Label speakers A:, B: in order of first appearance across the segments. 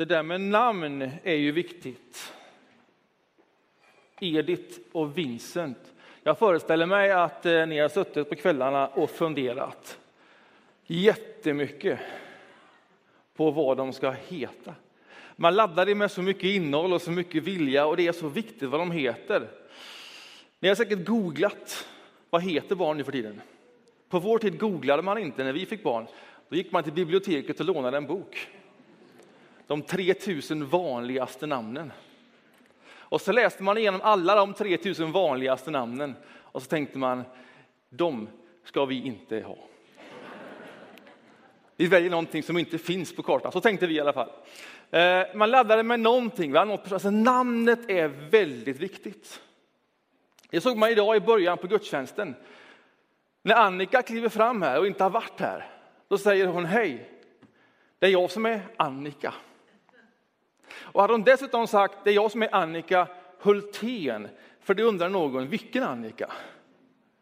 A: Det där med namn är ju viktigt. Edith och Vincent. Jag föreställer mig att eh, ni har suttit på kvällarna och funderat jättemycket på vad de ska heta. Man laddar det med så mycket innehåll och så mycket vilja och det är så viktigt vad de heter. Ni har säkert googlat, vad heter barn nu för tiden? På vår tid googlade man inte när vi fick barn. Då gick man till biblioteket och lånade en bok. De 3000 vanligaste namnen. Och så läste man igenom alla de 3000 vanligaste namnen och så tänkte man, de ska vi inte ha. Vi väljer någonting som inte finns på kartan, så tänkte vi i alla fall. Eh, man laddade med någonting, alltså namnet är väldigt viktigt. Det såg man idag i början på gudstjänsten. När Annika kliver fram här och inte har varit här, då säger hon hej, det är jag som är Annika. Och hade hon dessutom sagt det är jag som är Annika Hultén, för det undrar någon, vilken Annika?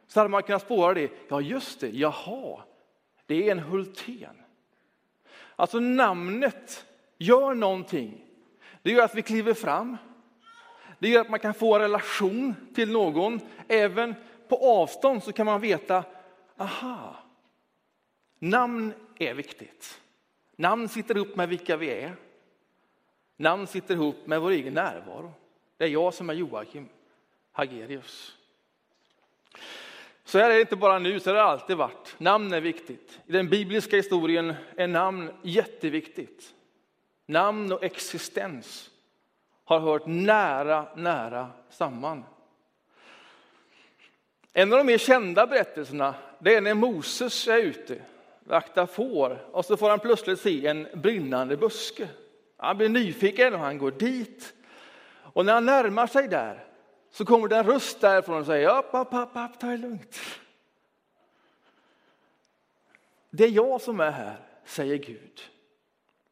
A: Så hade man kunnat spåra det, ja just det, jaha, det är en Hultén. Alltså namnet gör någonting. Det gör att vi kliver fram. Det gör att man kan få en relation till någon. Även på avstånd så kan man veta, aha, namn är viktigt. Namn sitter upp med vilka vi är. Namn sitter ihop med vår egen närvaro. Det är jag som är Joakim Hagerius. Så här är det inte bara nu, så har det alltid varit. Namn är viktigt. I den bibliska historien är namn jätteviktigt. Namn och existens har hört nära, nära samman. En av de mer kända berättelserna det är när Moses är ute, vaktar får, och så får han plötsligt se en brinnande buske. Han blir nyfiken och han går dit. Och när han närmar sig där så kommer det en röst därifrån och säger upp, upp, upp, upp, ta det lugnt. Det är jag som är här, säger Gud.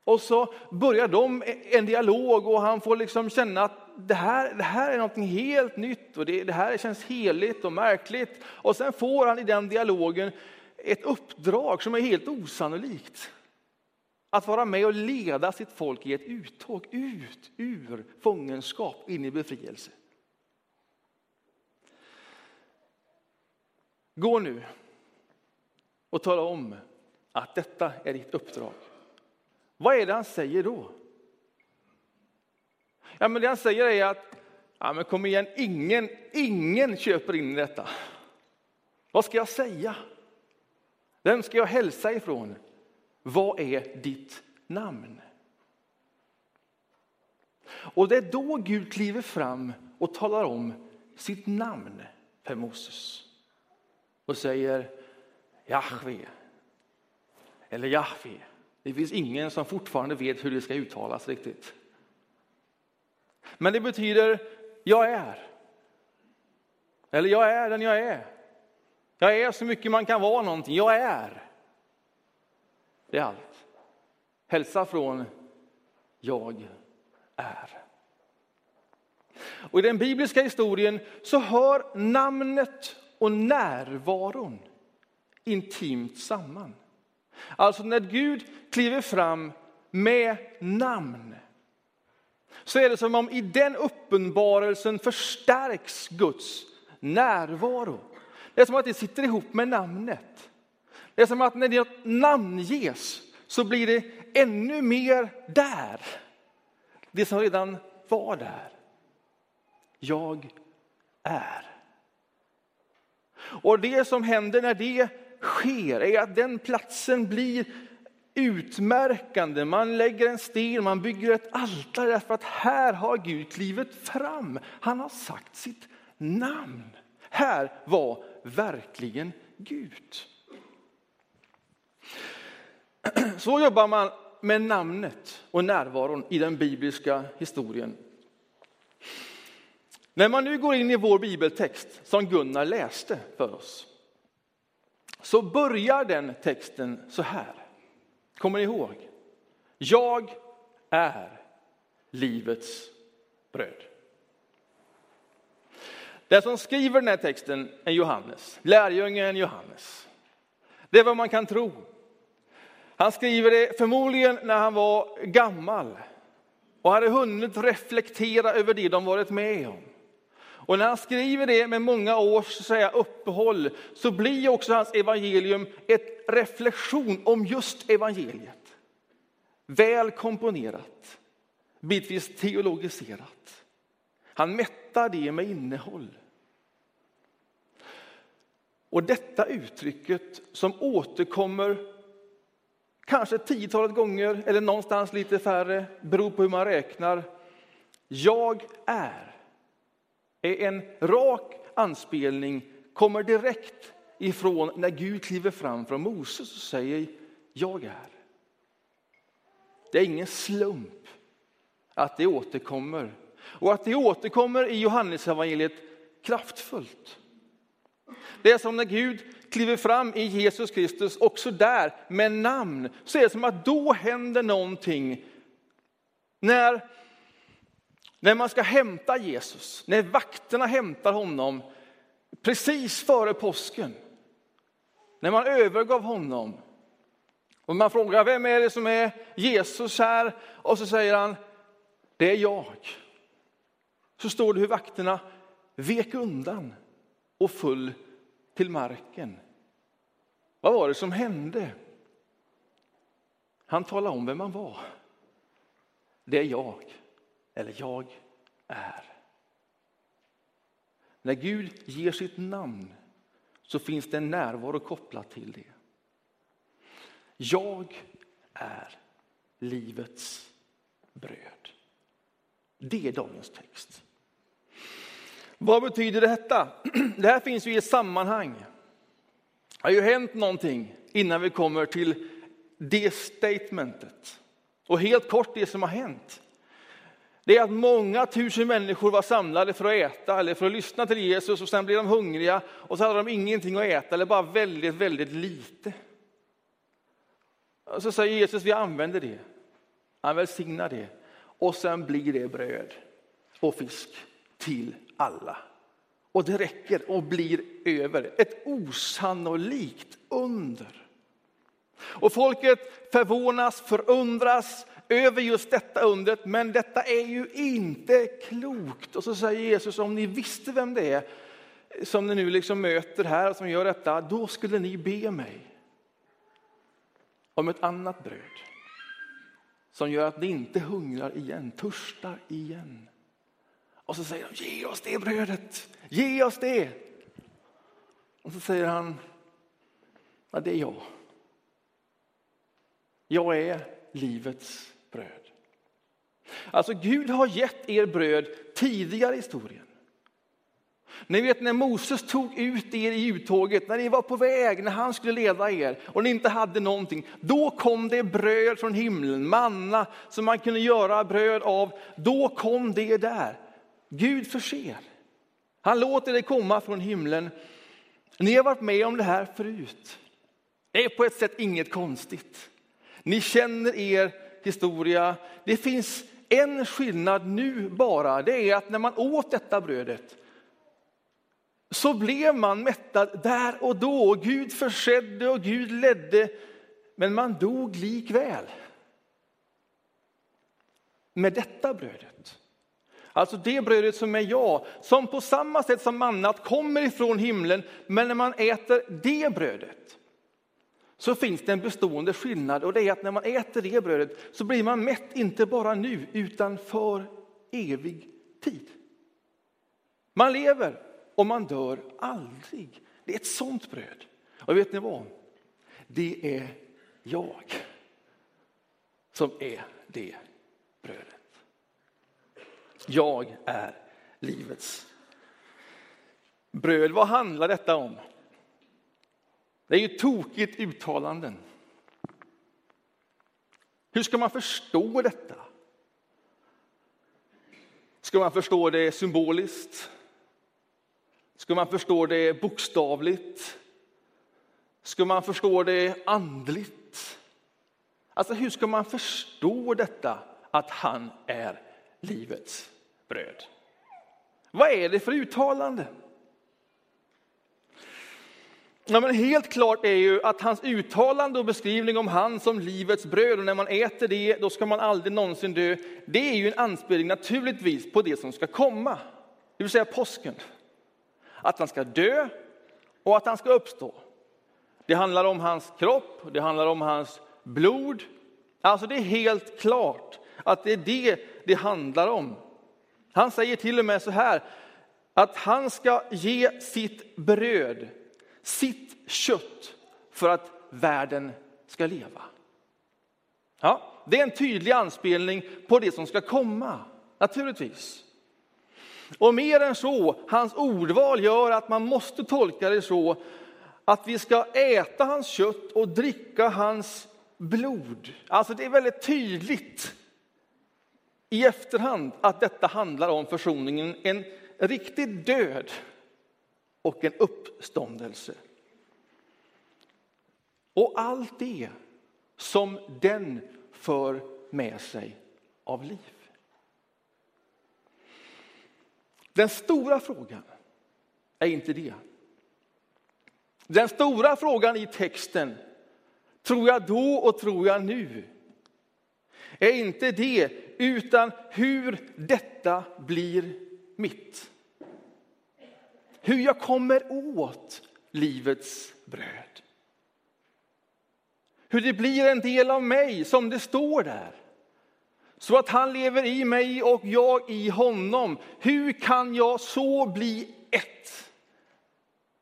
A: Och så börjar de en dialog och han får liksom känna att det här, det här är något helt nytt och det, det här känns heligt och märkligt. Och sen får han i den dialogen ett uppdrag som är helt osannolikt. Att vara med och leda sitt folk i ett uttåg ut ur fångenskap in i befrielse. Gå nu och tala om att detta är ditt uppdrag. Vad är det han säger då? Ja, men det han säger är att, ja, men kom igen, ingen, ingen köper in i detta. Vad ska jag säga? Vem ska jag hälsa ifrån? Vad är ditt namn? Och det är då Gud kliver fram och talar om sitt namn för Moses och säger Jahve eller Jahve. Det finns ingen som fortfarande vet hur det ska uttalas riktigt. Men det betyder jag är. Eller jag är den jag är. Jag är så mycket man kan vara någonting. Jag är. Det är allt. Hälsa från jag är. Och I den bibliska historien så hör namnet och närvaron intimt samman. Alltså när Gud kliver fram med namn så är det som om i den uppenbarelsen förstärks Guds närvaro. Det är som att det sitter ihop med namnet. Det är som att när det namnges så blir det ännu mer där. Det som redan var där. Jag är. Och det som händer när det sker är att den platsen blir utmärkande. Man lägger en sten, man bygger ett altare därför att här har Gud klivit fram. Han har sagt sitt namn. Här var verkligen Gud. Så jobbar man med namnet och närvaron i den bibliska historien. När man nu går in i vår bibeltext som Gunnar läste för oss så börjar den texten så här. Kommer ni ihåg? Jag är livets bröd. Den som skriver den här texten är Johannes, lärjungen Johannes. Det är vad man kan tro. Han skriver det förmodligen när han var gammal och hade hunnit reflektera över det de varit med om. Och när han skriver det med många års säga, uppehåll så blir också hans evangelium ett reflektion om just evangeliet. Väl komponerat, bitvis teologiserat. Han mättar det med innehåll. Och detta uttrycket som återkommer kanske tiotalet gånger eller någonstans lite färre, beror på hur man räknar. Jag är, är en rak anspelning, kommer direkt ifrån när Gud kliver fram från Moses och säger jag är. Det är ingen slump att det återkommer och att det återkommer i Johannesevangeliet kraftfullt. Det är som när Gud kliver fram i Jesus Kristus, också där med namn, så är det som att då händer någonting. När, när man ska hämta Jesus, när vakterna hämtar honom precis före påsken, när man övergav honom. Och man frågar vem är det som är Jesus här? Och så säger han, det är jag. Så står det hur vakterna vek undan och föll till marken. Vad var det som hände? Han talade om vem han var. Det är jag, eller jag är. När Gud ger sitt namn så finns det en närvaro kopplat till det. Jag är livets bröd. Det är dagens text. Vad betyder detta? Det här finns ju i ett sammanhang. Det har ju hänt någonting innan vi kommer till det statementet. Och helt kort det som har hänt. Det är att många tusen människor var samlade för att äta eller för att lyssna till Jesus och sen blev de hungriga och så hade de ingenting att äta eller bara väldigt, väldigt lite. Och så säger Jesus, vi använder det. Han välsignar det och sen blir det bröd och fisk till alla. Och det räcker och blir över. Ett osannolikt under. Och folket förvånas, förundras över just detta undret, men detta är ju inte klokt. Och så säger Jesus, om ni visste vem det är som ni nu liksom möter här och som gör detta, då skulle ni be mig om ett annat bröd som gör att ni inte hungrar igen, törstar igen. Och så säger de, ge oss det brödet, ge oss det. Och så säger han, ja, det är jag. Jag är livets bröd. Alltså Gud har gett er bröd tidigare i historien. Ni vet när Moses tog ut er i uttåget, när ni var på väg, när han skulle leda er och ni inte hade någonting. Då kom det bröd från himlen, manna som man kunde göra bröd av. Då kom det där. Gud förser. Han låter det komma från himlen. Ni har varit med om det här förut. Det är på ett sätt inget konstigt. Ni känner er historia. Det finns en skillnad nu bara. Det är att när man åt detta brödet så blev man mättad där och då. Gud försedde och Gud ledde, men man dog likväl. Med detta brödet Alltså det brödet som är jag, som på samma sätt som mannat kommer ifrån himlen, men när man äter det brödet så finns det en bestående skillnad och det är att när man äter det brödet så blir man mätt inte bara nu utan för evig tid. Man lever och man dör aldrig. Det är ett sånt bröd. Och vet ni vad? Det är jag som är det brödet. Jag är livets bröd. Vad handlar detta om? Det är ju tokigt uttalanden. Hur ska man förstå detta? Ska man förstå det symboliskt? Ska man förstå det bokstavligt? Ska man förstå det andligt? Alltså hur ska man förstå detta att han är livets bröd. Vad är det för uttalande? Ja, men helt klart är ju att hans uttalande och beskrivning om han som livets bröd och när man äter det, då ska man aldrig någonsin dö. Det är ju en anspelning naturligtvis på det som ska komma, det vill säga påsken. Att han ska dö och att han ska uppstå. Det handlar om hans kropp, det handlar om hans blod. Alltså det är helt klart att det är det det handlar om. Han säger till och med så här, att han ska ge sitt bröd, sitt kött, för att världen ska leva. Ja, det är en tydlig anspelning på det som ska komma, naturligtvis. Och mer än så, hans ordval gör att man måste tolka det så att vi ska äta hans kött och dricka hans blod. Alltså det är väldigt tydligt i efterhand att detta handlar om försoningen, en riktig död och en uppståndelse. Och allt det som den för med sig av liv. Den stora frågan är inte det. Den stora frågan i texten, tror jag då och tror jag nu, är inte det, utan hur detta blir mitt. Hur jag kommer åt livets bröd. Hur det blir en del av mig, som det står där. Så att han lever i mig och jag i honom. Hur kan jag så bli ett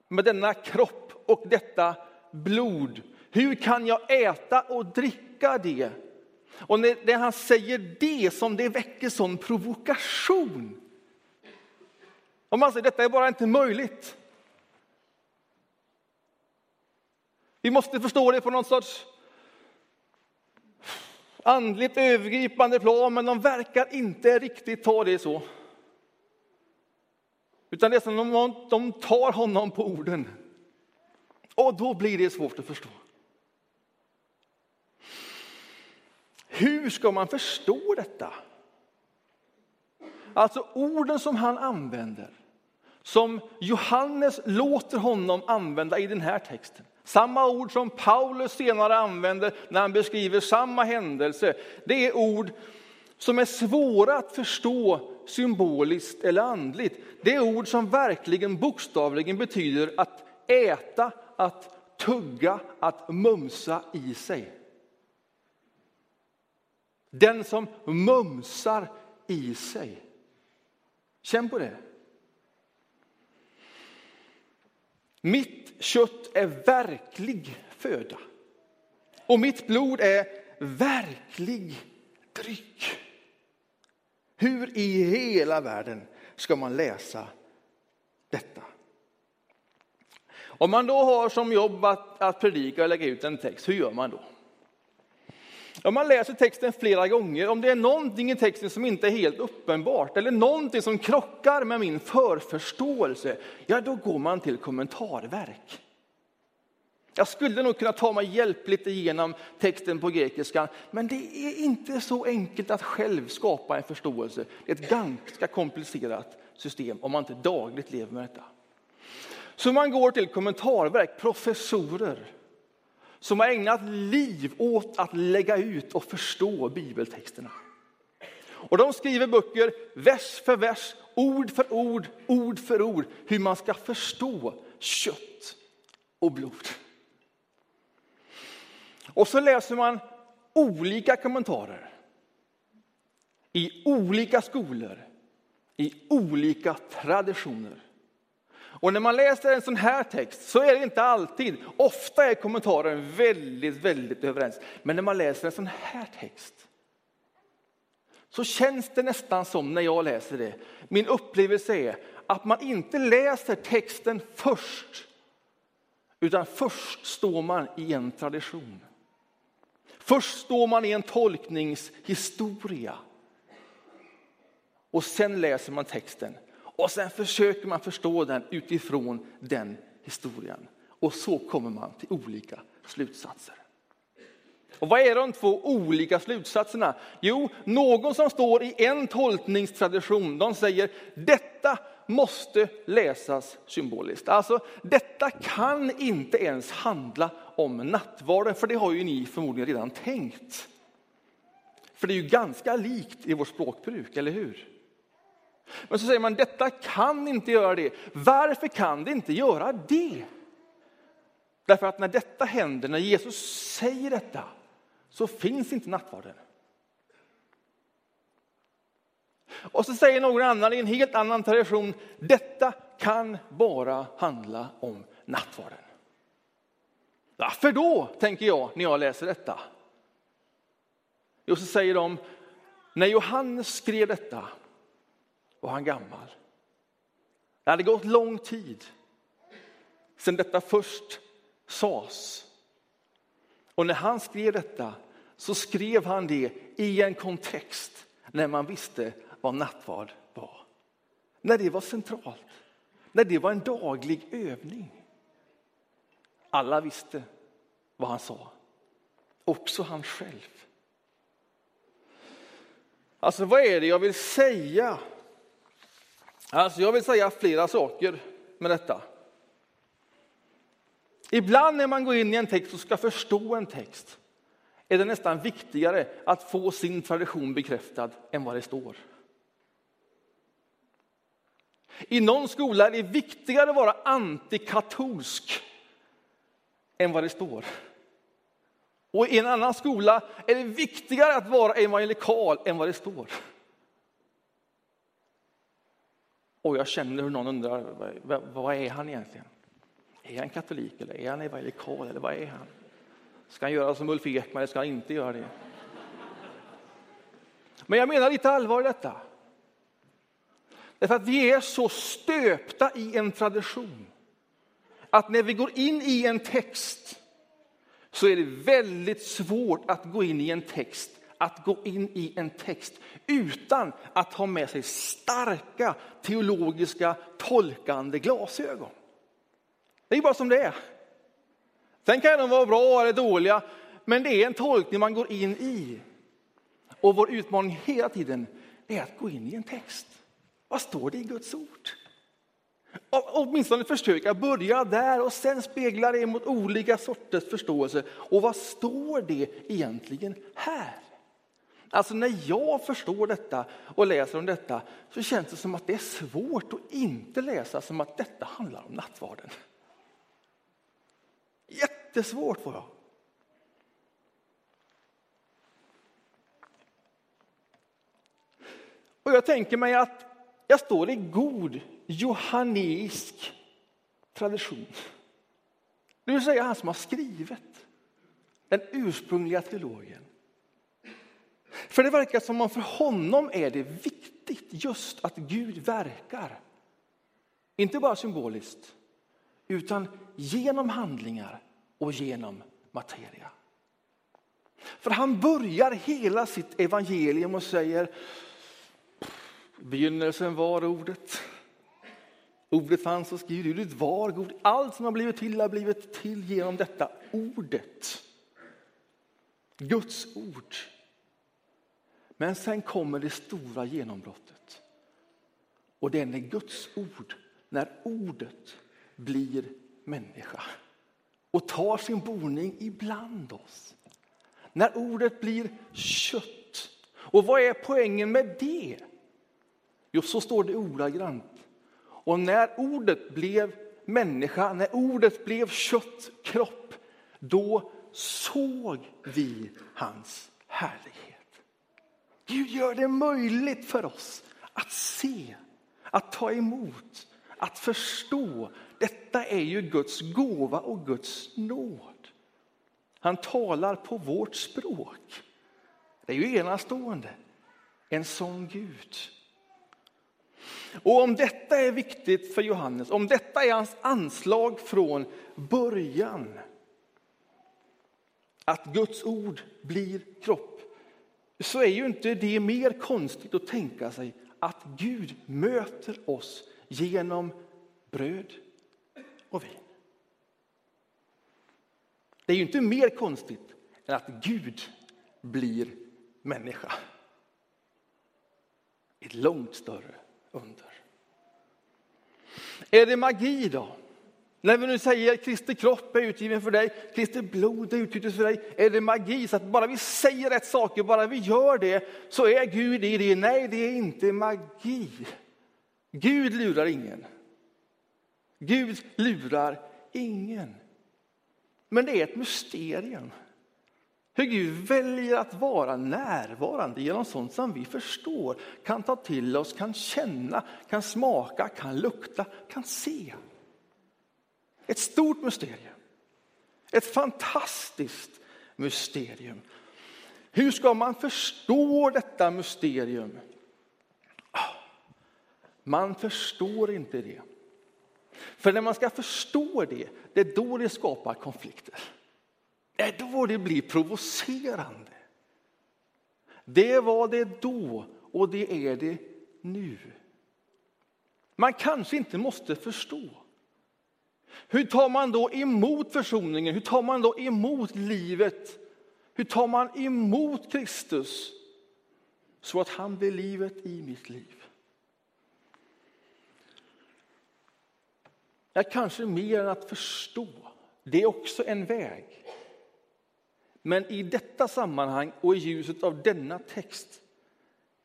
A: med denna kropp och detta blod? Hur kan jag äta och dricka det? Och när han säger det som det väcker sån provokation. Om man säger detta är bara inte möjligt. Vi måste förstå det på någon sorts andligt övergripande plan, men de verkar inte riktigt ta det så. Utan det är som om de tar honom på orden. Och då blir det svårt att förstå. Hur ska man förstå detta? Alltså orden som han använder, som Johannes låter honom använda i den här texten. Samma ord som Paulus senare använder när han beskriver samma händelse. Det är ord som är svåra att förstå symboliskt eller andligt. Det är ord som verkligen bokstavligen betyder att äta, att tugga, att mumsa i sig. Den som mumsar i sig. Känn på det. Mitt kött är verklig föda och mitt blod är verklig dryck. Hur i hela världen ska man läsa detta? Om man då har som jobb att, att predika och lägga ut en text, hur gör man då? Om man läser texten flera gånger, om det är någonting i texten som inte är helt uppenbart eller någonting som krockar med min förförståelse, ja då går man till kommentarverk. Jag skulle nog kunna ta mig hjälpligt igenom texten på grekiska, men det är inte så enkelt att själv skapa en förståelse. Det är ett ganska komplicerat system om man inte dagligt lever med detta. Så man går till kommentarverk, professorer, som har ägnat liv åt att lägga ut och förstå bibeltexterna. Och de skriver böcker vers för vers, ord för ord, ord för ord, hur man ska förstå kött och blod. Och så läser man olika kommentarer i olika skolor, i olika traditioner. Och när man läser en sån här text så är det inte alltid, ofta är kommentaren väldigt, väldigt överens. Men när man läser en sån här text så känns det nästan som när jag läser det. Min upplevelse är att man inte läser texten först, utan först står man i en tradition. Först står man i en tolkningshistoria. Och sen läser man texten och sen försöker man förstå den utifrån den historien. Och så kommer man till olika slutsatser. Och vad är de två olika slutsatserna? Jo, någon som står i en tolkningstradition, de säger detta måste läsas symboliskt. Alltså, detta kan inte ens handla om nattvarden, för det har ju ni förmodligen redan tänkt. För det är ju ganska likt i vårt språkbruk, eller hur? Men så säger man, detta kan inte göra det. Varför kan det inte göra det? Därför att när detta händer, när Jesus säger detta, så finns inte nattvarden. Och så säger någon annan i en helt annan tradition, detta kan bara handla om nattvarden. Varför då, tänker jag när jag läser detta. Jo, så säger de, när Johannes skrev detta var han gammal. Det hade gått lång tid sedan detta först sades. Och när han skrev detta så skrev han det i en kontext när man visste vad nattvard var. När det var centralt, när det var en daglig övning. Alla visste vad han sa, också han själv. Alltså vad är det jag vill säga? Alltså jag vill säga flera saker med detta. Ibland när man går in i en text och ska förstå en text är det nästan viktigare att få sin tradition bekräftad än vad det står. I någon skola är det viktigare att vara antikatolsk än vad det står. Och i en annan skola är det viktigare att vara evangelikal än vad det står. Och jag känner hur någon undrar, vad är han egentligen? Är han katolik eller är han evangelikal eller vad är han? Ska han göra som Ulf Ekman eller ska han inte göra det? Men jag menar lite allvar i detta. Därför att vi är så stöpta i en tradition att när vi går in i en text så är det väldigt svårt att gå in i en text att gå in i en text utan att ha med sig starka teologiska tolkande glasögon. Det är bara som det är. Sen kan de vara bra eller dåliga, men det är en tolkning man går in i. Och vår utmaning hela tiden är att gå in i en text. Vad står det i Guds ord? åtminstone försöka börja där och sen spegla det mot olika sorters förståelse. Och vad står det egentligen här? Alltså när jag förstår detta och läser om detta så känns det som att det är svårt att inte läsa som att detta handlar om nattvarden. Jättesvårt var jag. Och jag tänker mig att jag står i god johanneisk tradition. Det vill säga han som har skrivit den ursprungliga teologen. För det verkar som om för honom är det viktigt just att Gud verkar. Inte bara symboliskt, utan genom handlingar och genom materia. För han börjar hela sitt evangelium och säger begynnelsen var ordet. Ordet fanns hos Gud, ordet var god. Allt som har blivit till har blivit till genom detta ordet. Guds ord. Men sen kommer det stora genombrottet. Och det är när Guds ord, när ordet blir människa och tar sin boning ibland oss. När ordet blir kött. Och vad är poängen med det? Jo, så står det ordagrant. Och när ordet blev människa, när ordet blev kött, kropp, då såg vi hans härlighet. Gud gör det möjligt för oss att se, att ta emot, att förstå. Detta är ju Guds gåva och Guds nåd. Han talar på vårt språk. Det är ju enastående. En sån Gud. Och om detta är viktigt för Johannes, om detta är hans anslag från början, att Guds ord blir kropp, så är ju inte det mer konstigt att tänka sig att Gud möter oss genom bröd och vin. Det är ju inte mer konstigt än att Gud blir människa. Ett långt större under. Är det magi då? När vi nu säger att Kristi kropp är utgiven för dig, Kristi blod är utgjutet för dig, är det magi så att bara vi säger rätt saker, bara vi gör det, så är Gud i det? Nej, det är inte magi. Gud lurar ingen. Gud lurar ingen. Men det är ett mysterium. Hur Gud väljer att vara närvarande genom sånt som vi förstår, kan ta till oss, kan känna, kan smaka, kan lukta, kan se. Ett stort mysterium. Ett fantastiskt mysterium. Hur ska man förstå detta mysterium? Ah, man förstår inte det. För när man ska förstå det, det är då det skapar konflikter. Det är då det blir provocerande. Det var det då och det är det nu. Man kanske inte måste förstå. Hur tar man då emot försoningen? Hur tar man då emot livet? Hur tar man emot Kristus så att han blir livet i mitt liv? Jag kanske mer än att förstå. Det är också en väg. Men i detta sammanhang och i ljuset av denna text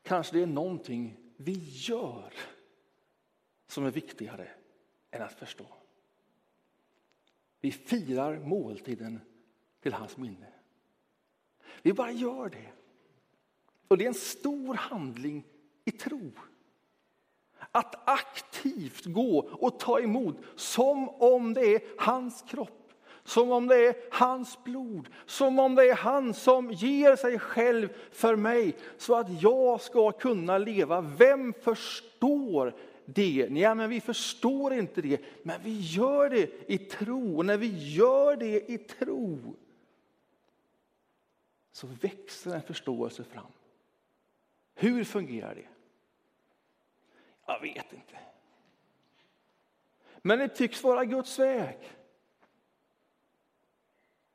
A: kanske det är någonting vi gör som är viktigare än att förstå. Vi firar måltiden till hans minne. Vi bara gör det. Och det är en stor handling i tro. Att aktivt gå och ta emot som om det är hans kropp, som om det är hans blod, som om det är han som ger sig själv för mig så att jag ska kunna leva. Vem förstår det? Ja, men vi förstår inte det, men vi gör det i tro. Och när vi gör det i tro så växer en förståelse fram. Hur fungerar det? Jag vet inte. Men det tycks vara Guds väg.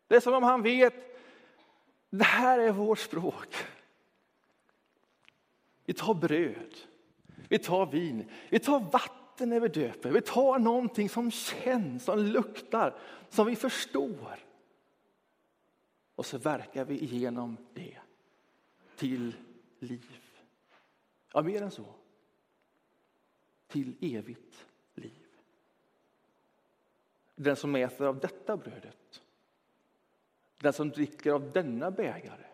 A: Det är som om han vet, det här är vårt språk. Vi tar bröd, vi tar vin, vi tar vatten när vi döper. Vi tar någonting som känns, som luktar, som vi förstår. Och så verkar vi igenom det till liv. Ja, mer än så till evigt liv. Den som äter av detta brödet, den som dricker av denna bägare,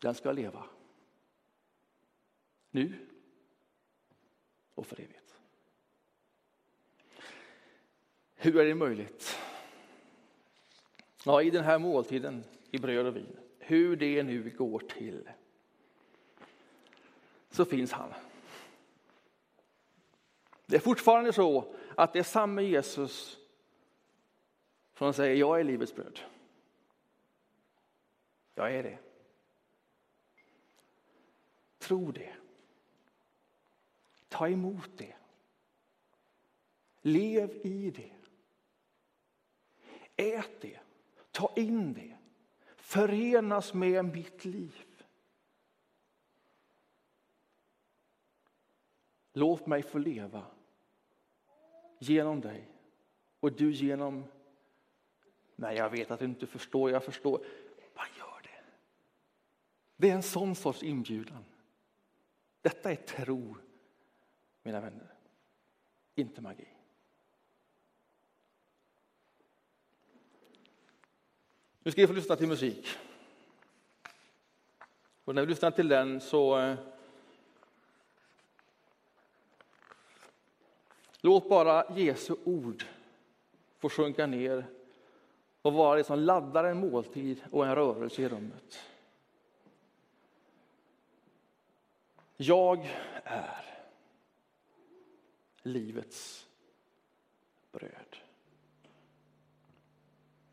A: den ska leva nu och för evigt. Hur är det möjligt? Ja, i den här måltiden i bröd och vin, hur det nu går till så finns han. Det är fortfarande så att det är samma Jesus som säger jag är livets bröd. Jag är det. Tro det. Ta emot det. Lev i det. Ät det. Ta in det. Förenas med mitt liv. Låt mig få leva genom dig och du genom Nej, Jag vet att du inte förstår, jag förstår. Bara gör det. Det är en sån sorts inbjudan. Detta är tro, mina vänner. Inte magi. Nu ska vi få lyssna till musik. Och när vi lyssnar till den så eh, Låt bara Jesu ord få sjunka ner och vara det som laddar en måltid och en rörelse i rummet. Jag är livets bröd.